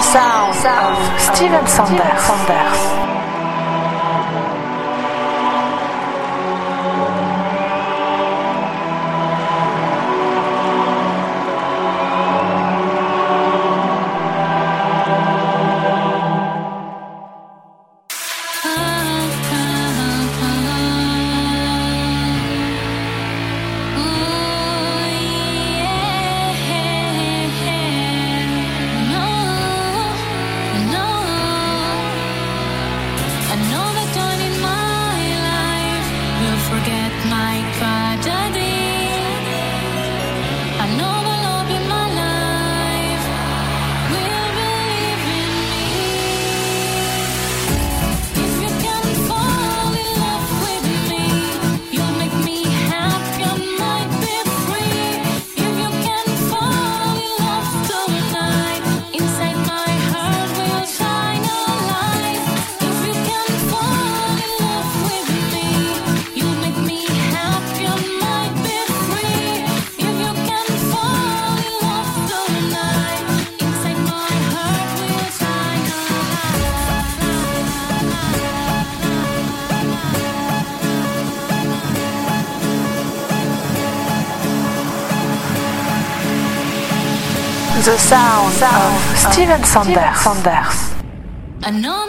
Sound Steven Sanders. Steven Sanders. I know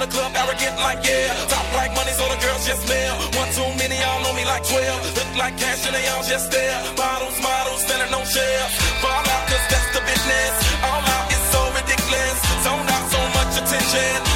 for the club, arrogant like yeah. Top like money, so the girls just mail. One too many, y'all know me like 12. Look like cash and they all just there. Bottles, models, selling no share. Fall out, cause that's the business. All out is so ridiculous. Zone out so much attention.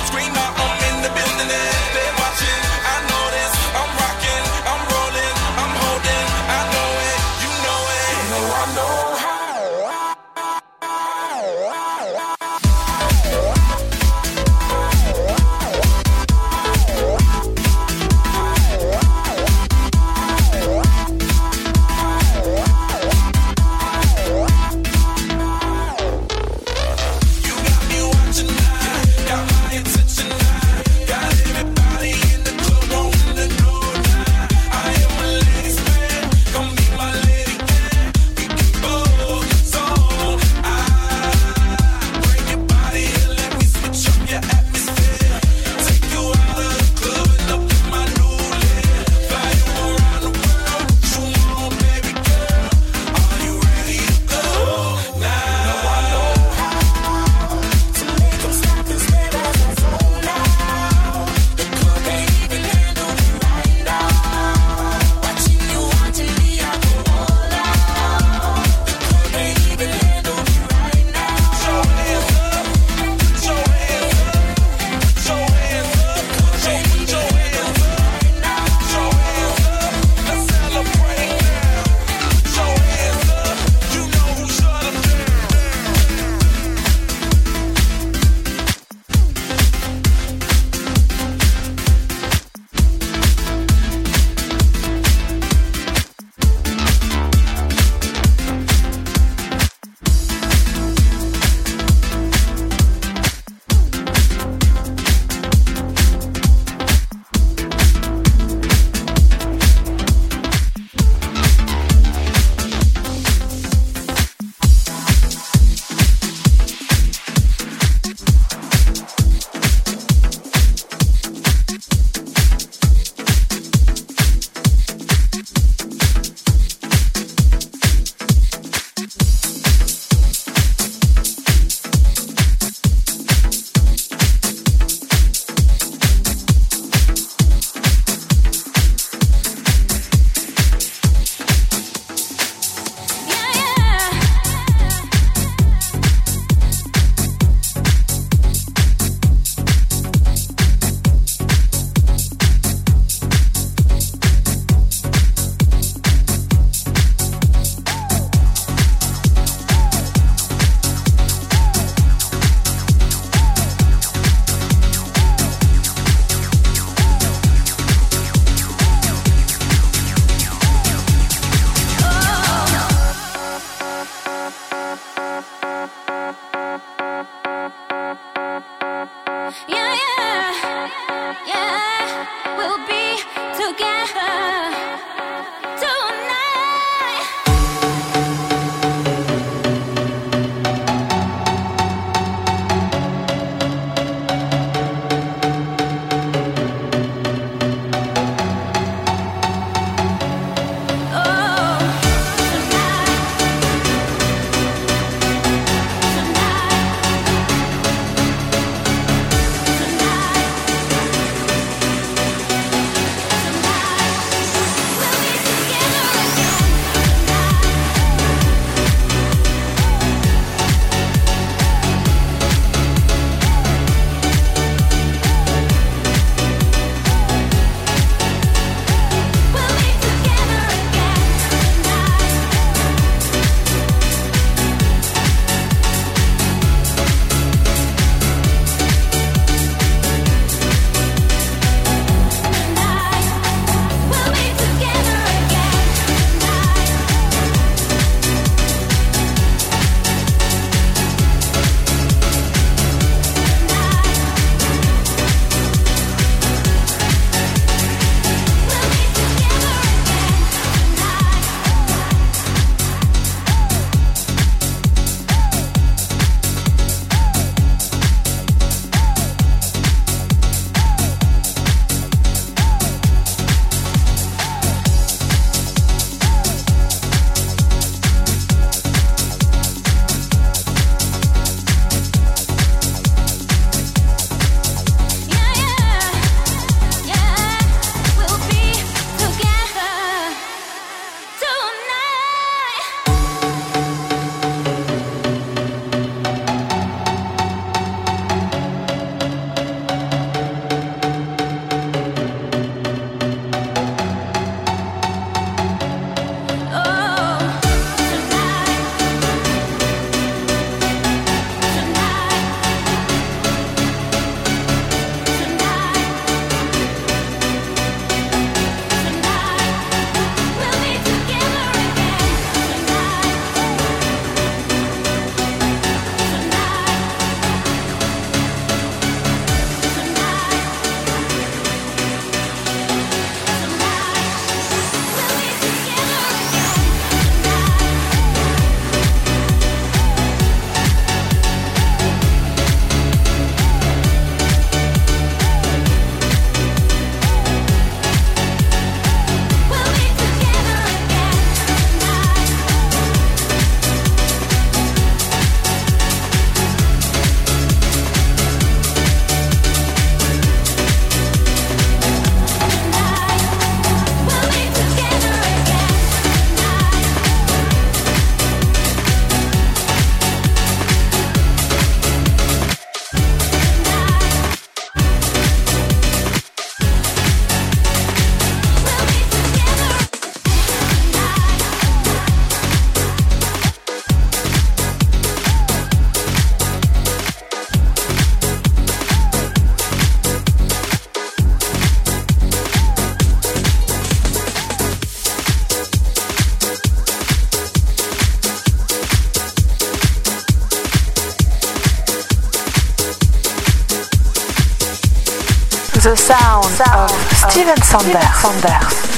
Sanders. Sanders.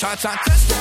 cha cha cha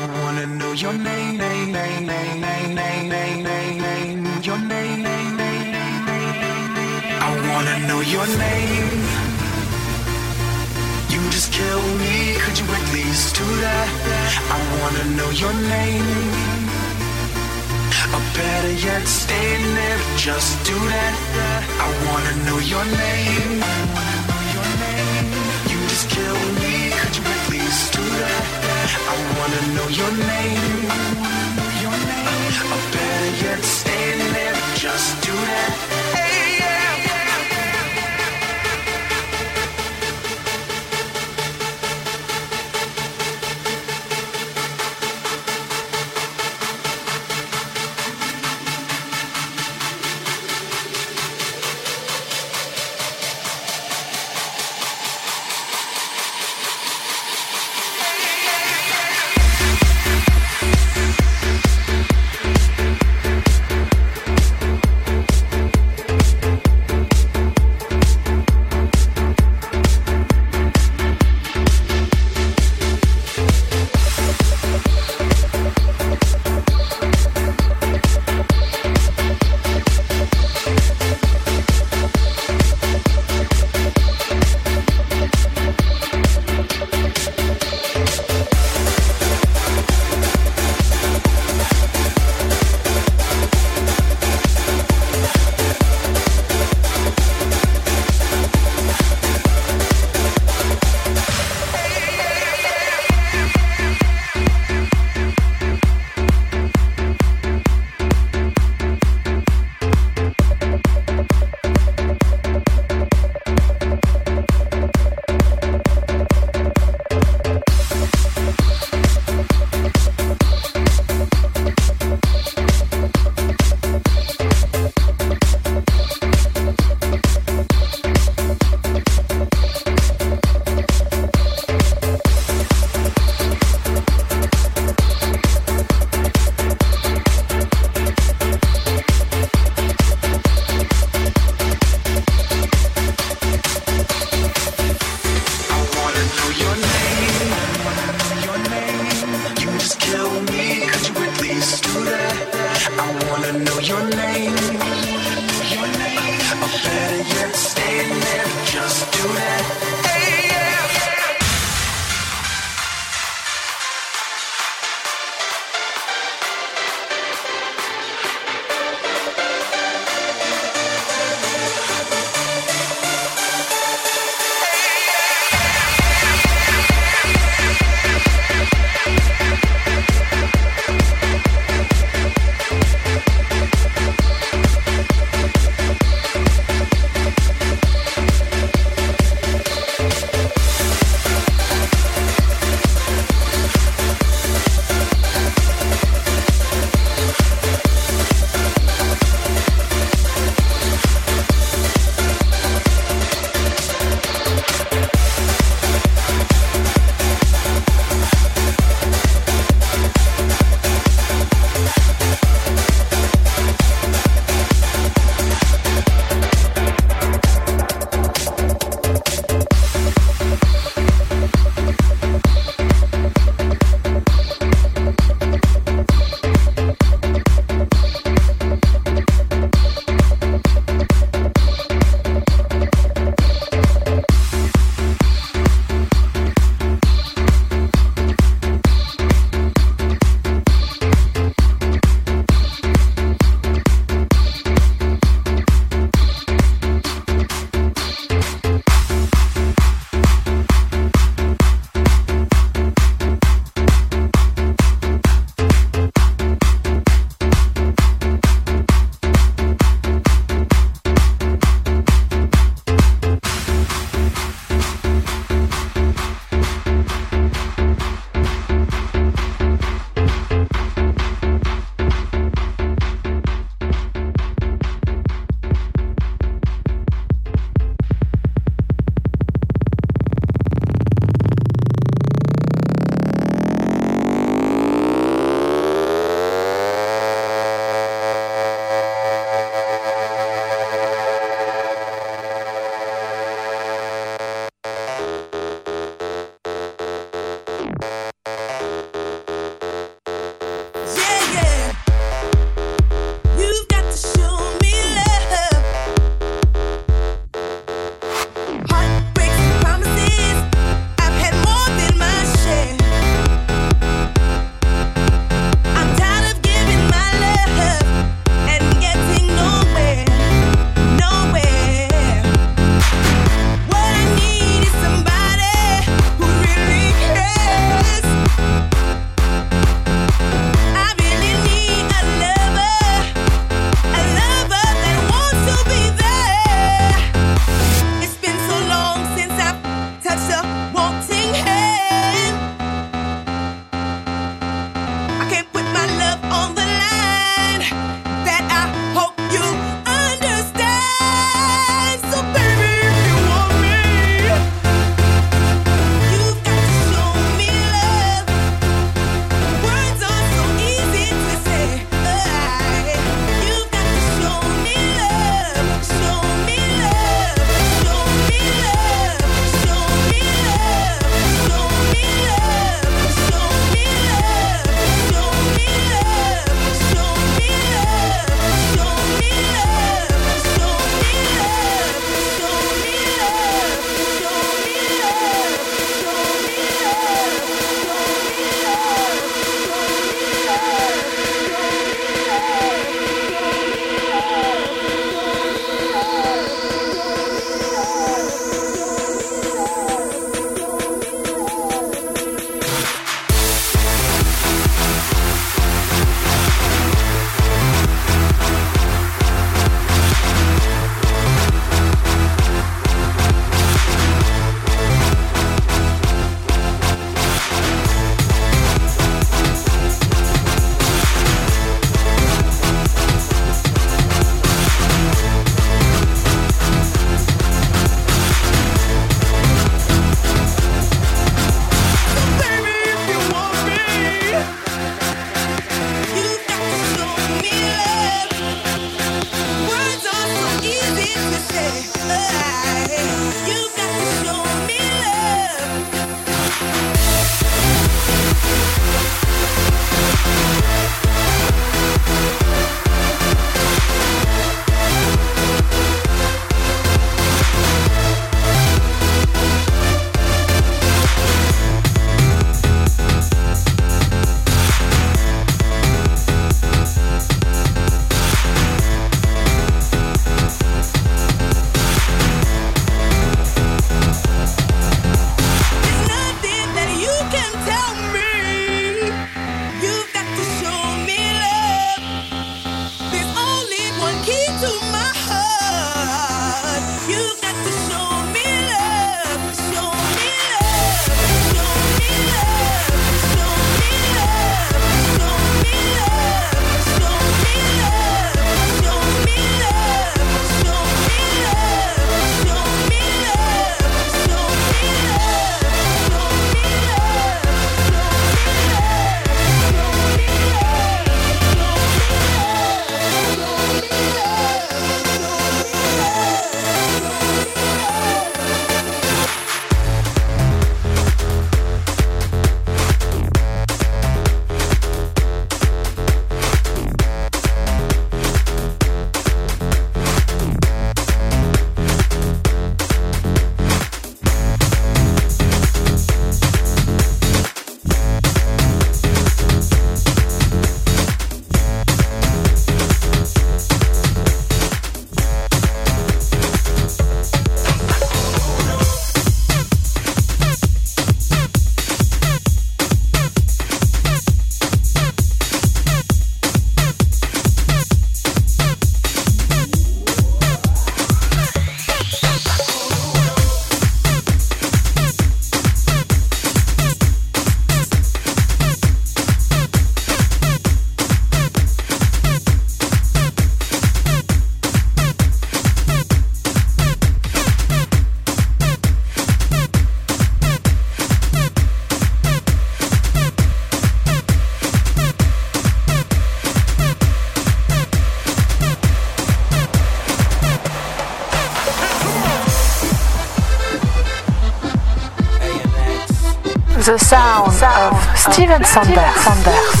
Steven Sanders. it's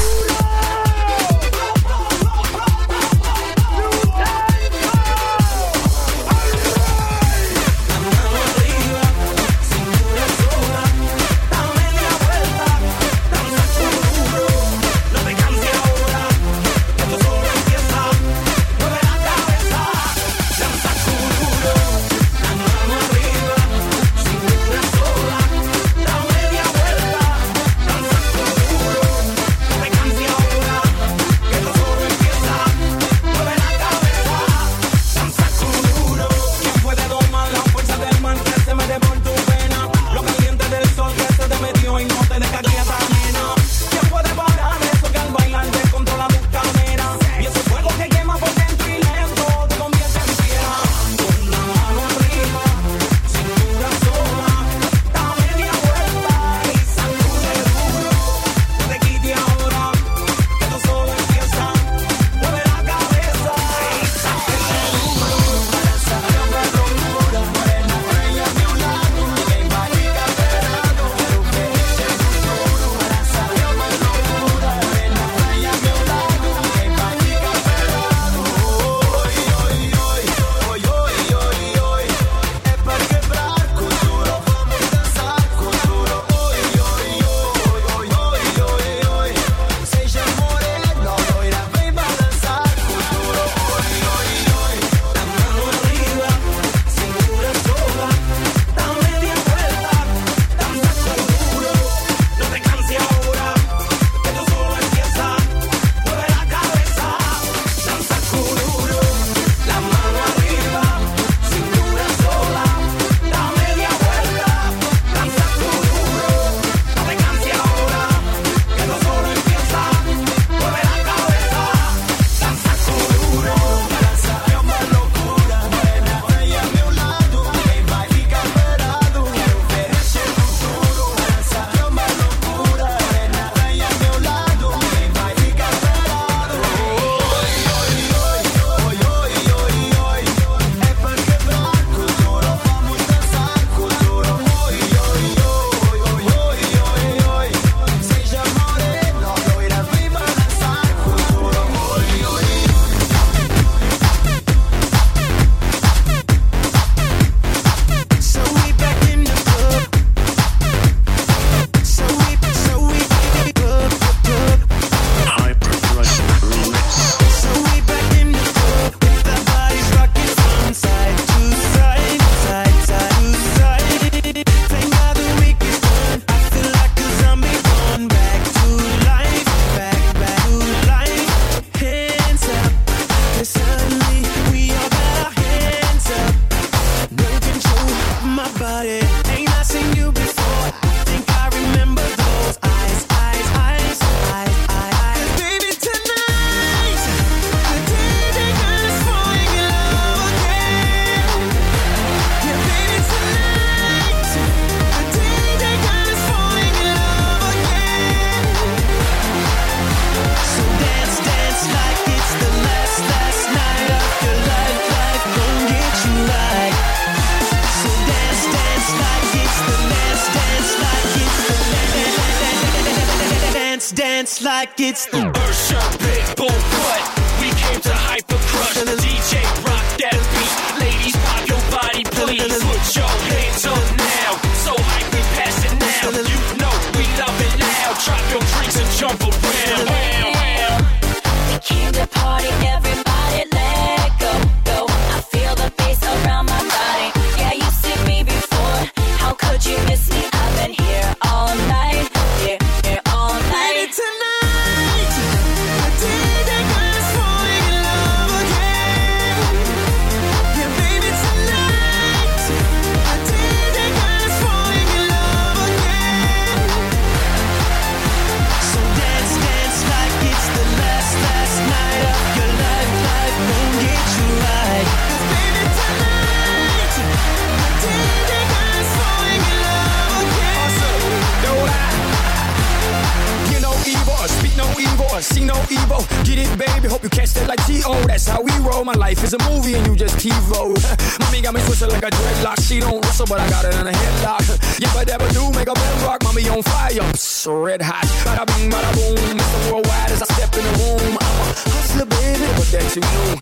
Twisted like a dreadlock. She don't wrestle, but I got it in a headlock. Yeah, but never do make a bedrock. Mommy on fire, so red hot. Bada bing, bada boom. Mr. Worldwide as I step in the room. I'm a hustler, baby, but that you know.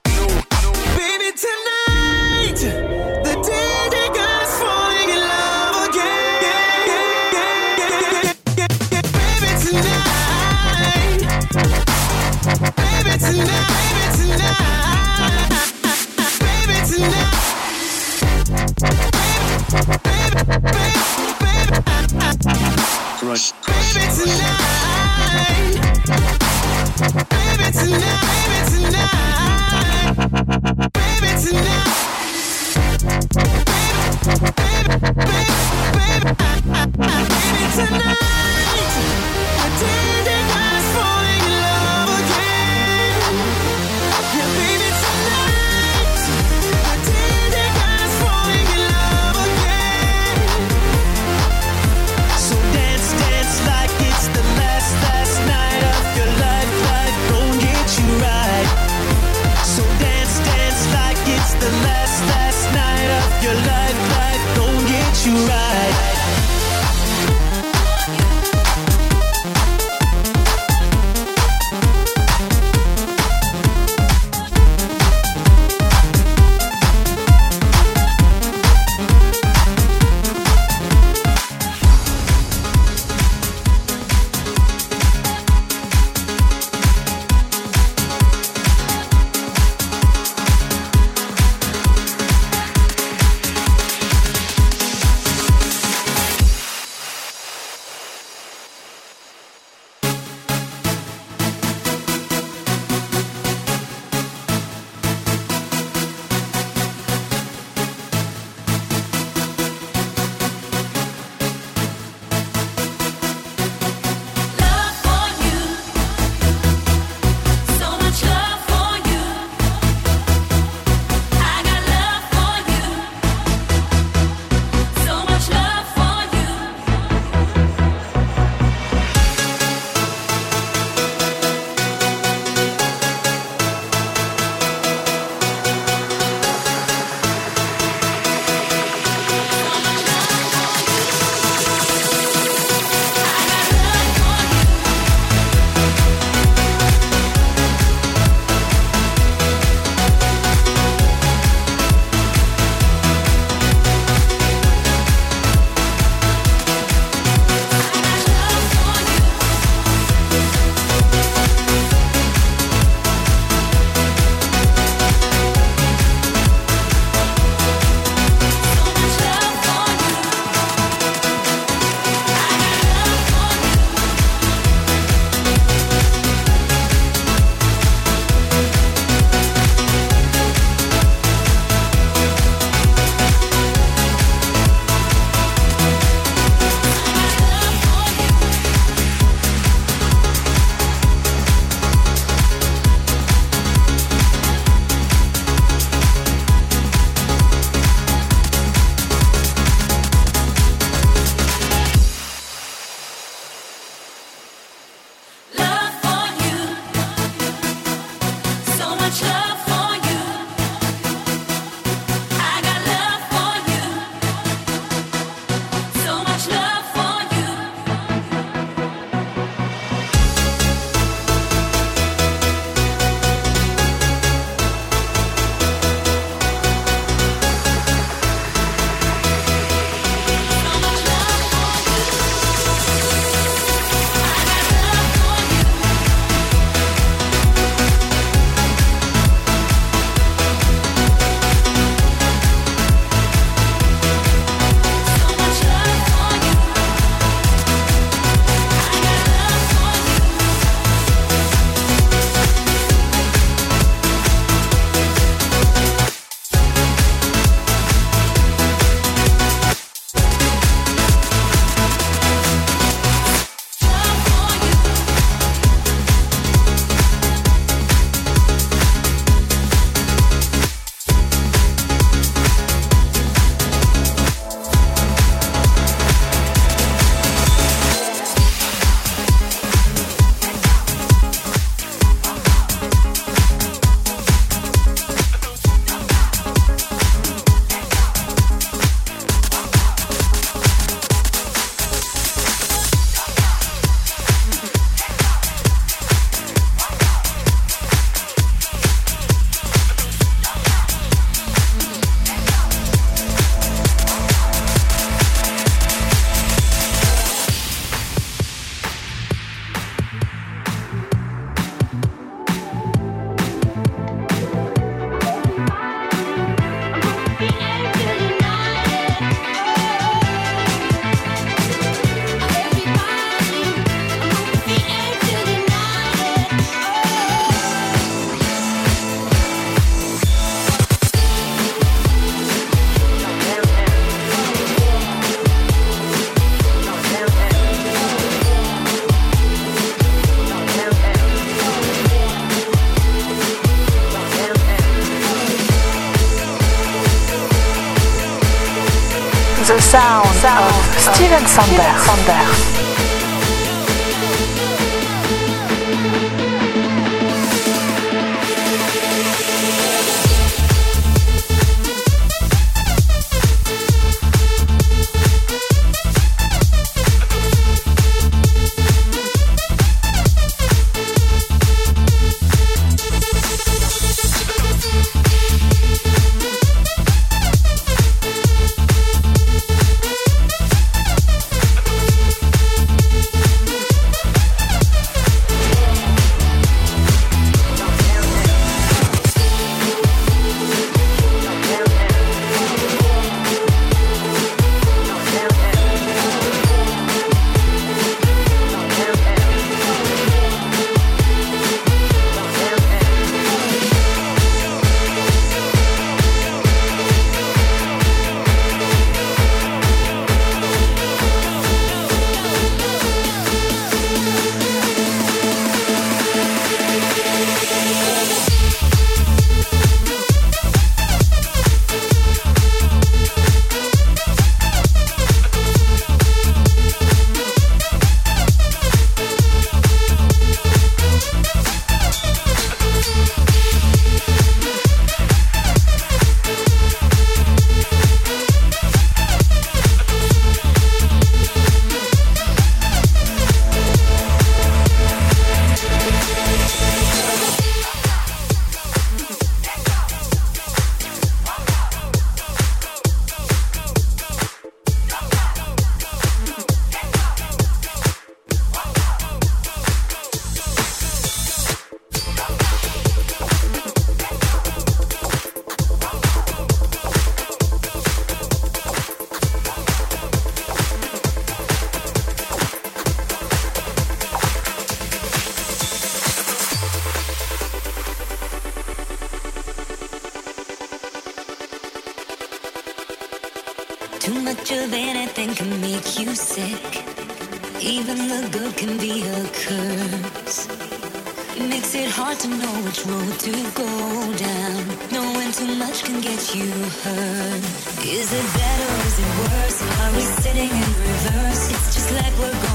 touch can get you hurt. Is it better? Is it worse? Are we sitting in reverse? It's just like we're.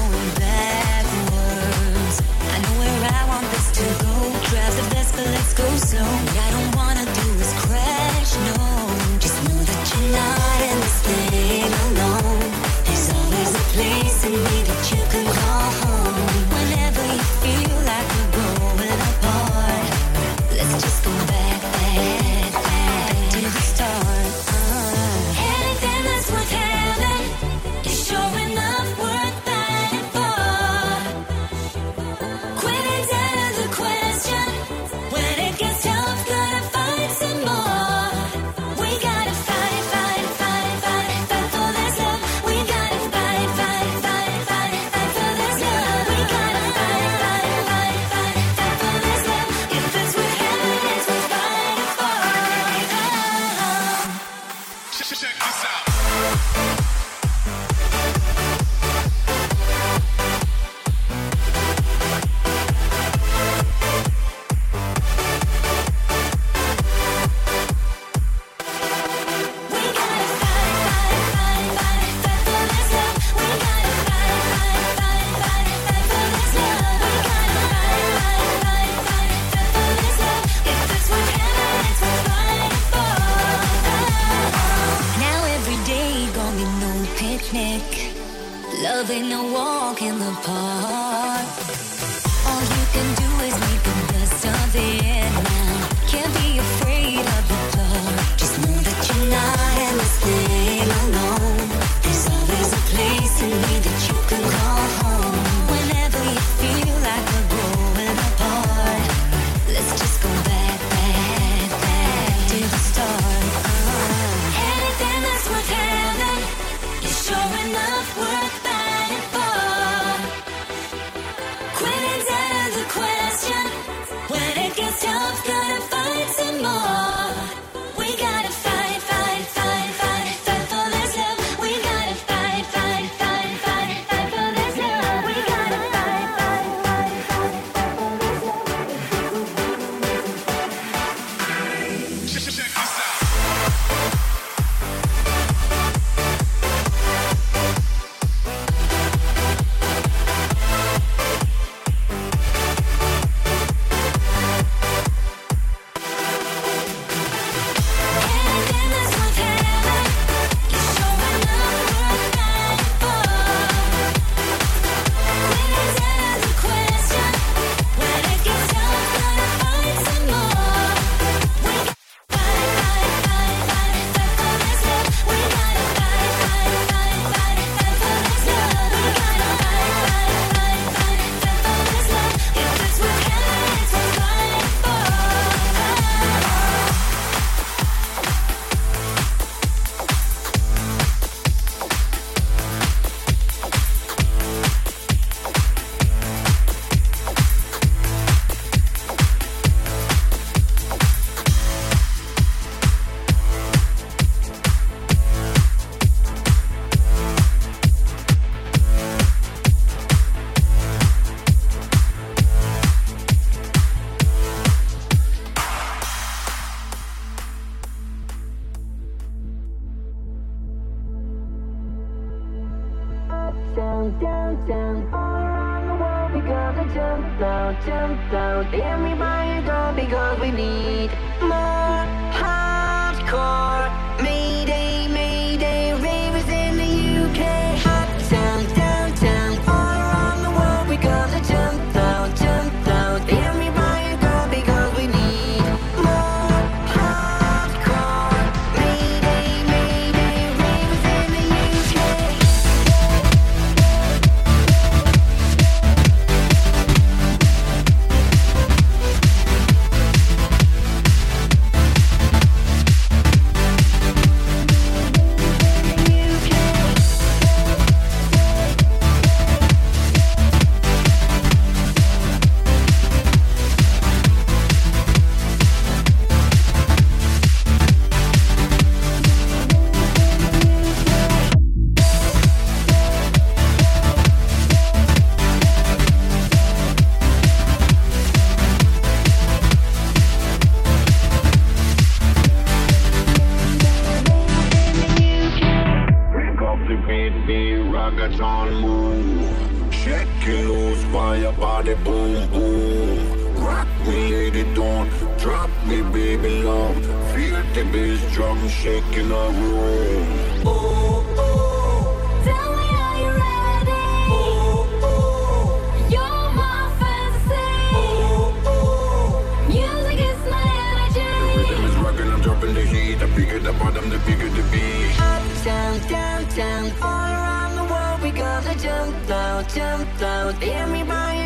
the bottom, the bigger the beach. Up, down, down, down, all around the world, we gotta jump down, jump down. Everybody.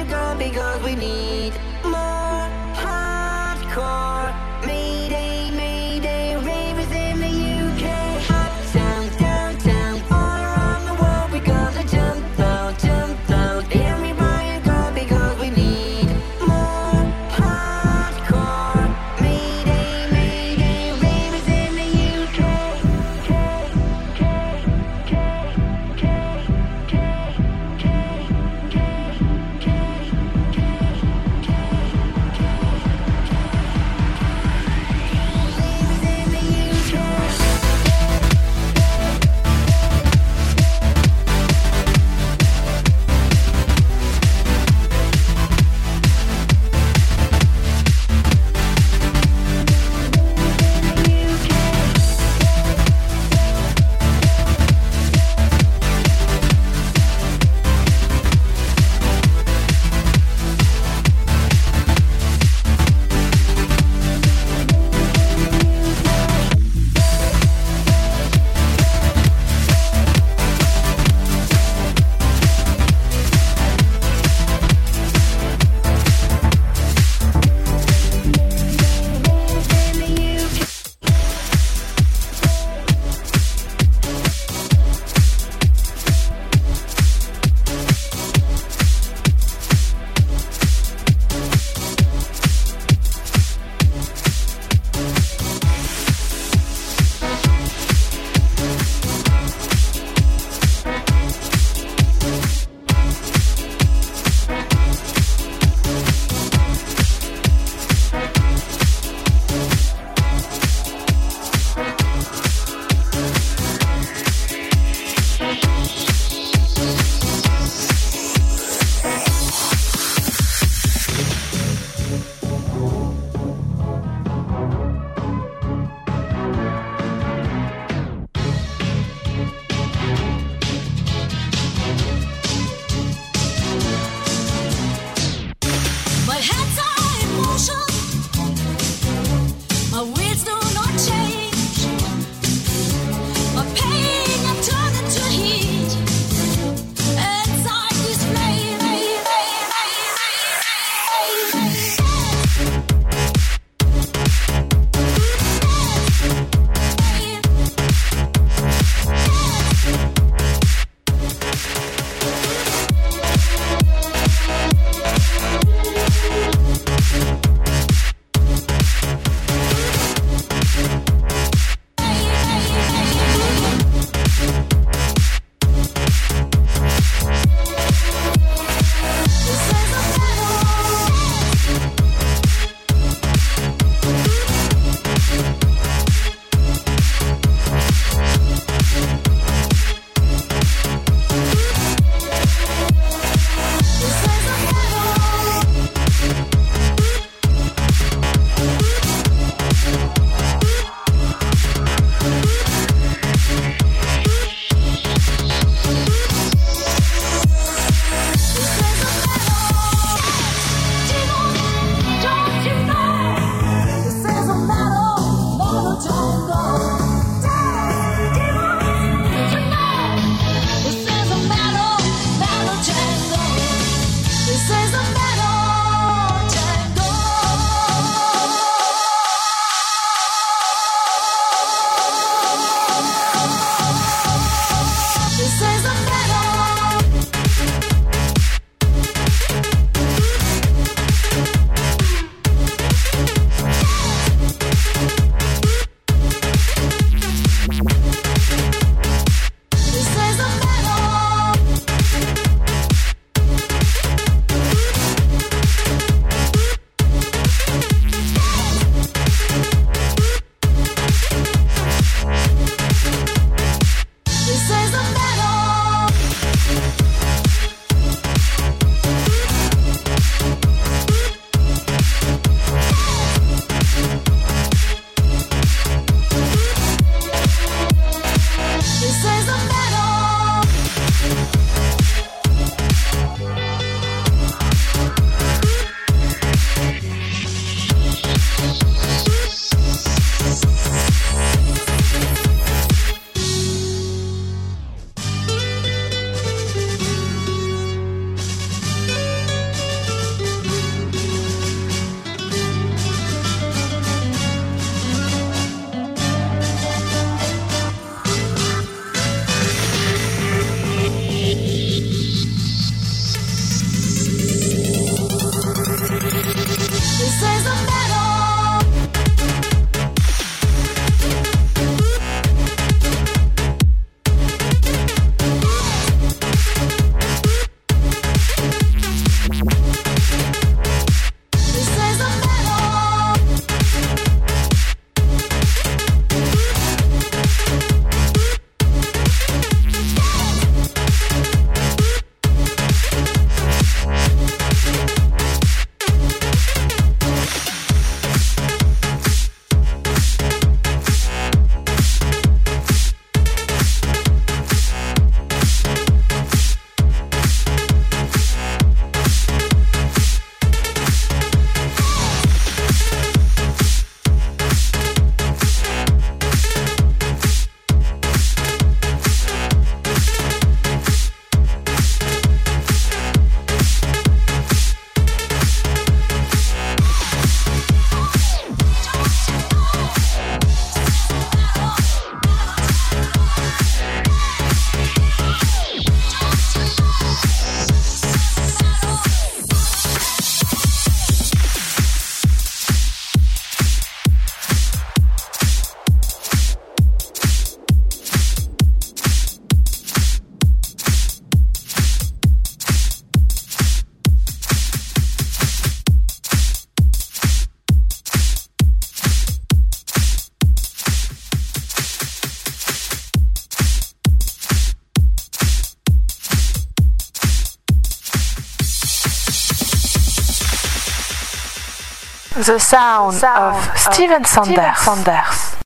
The sound, of Steven Sanders. Sanders.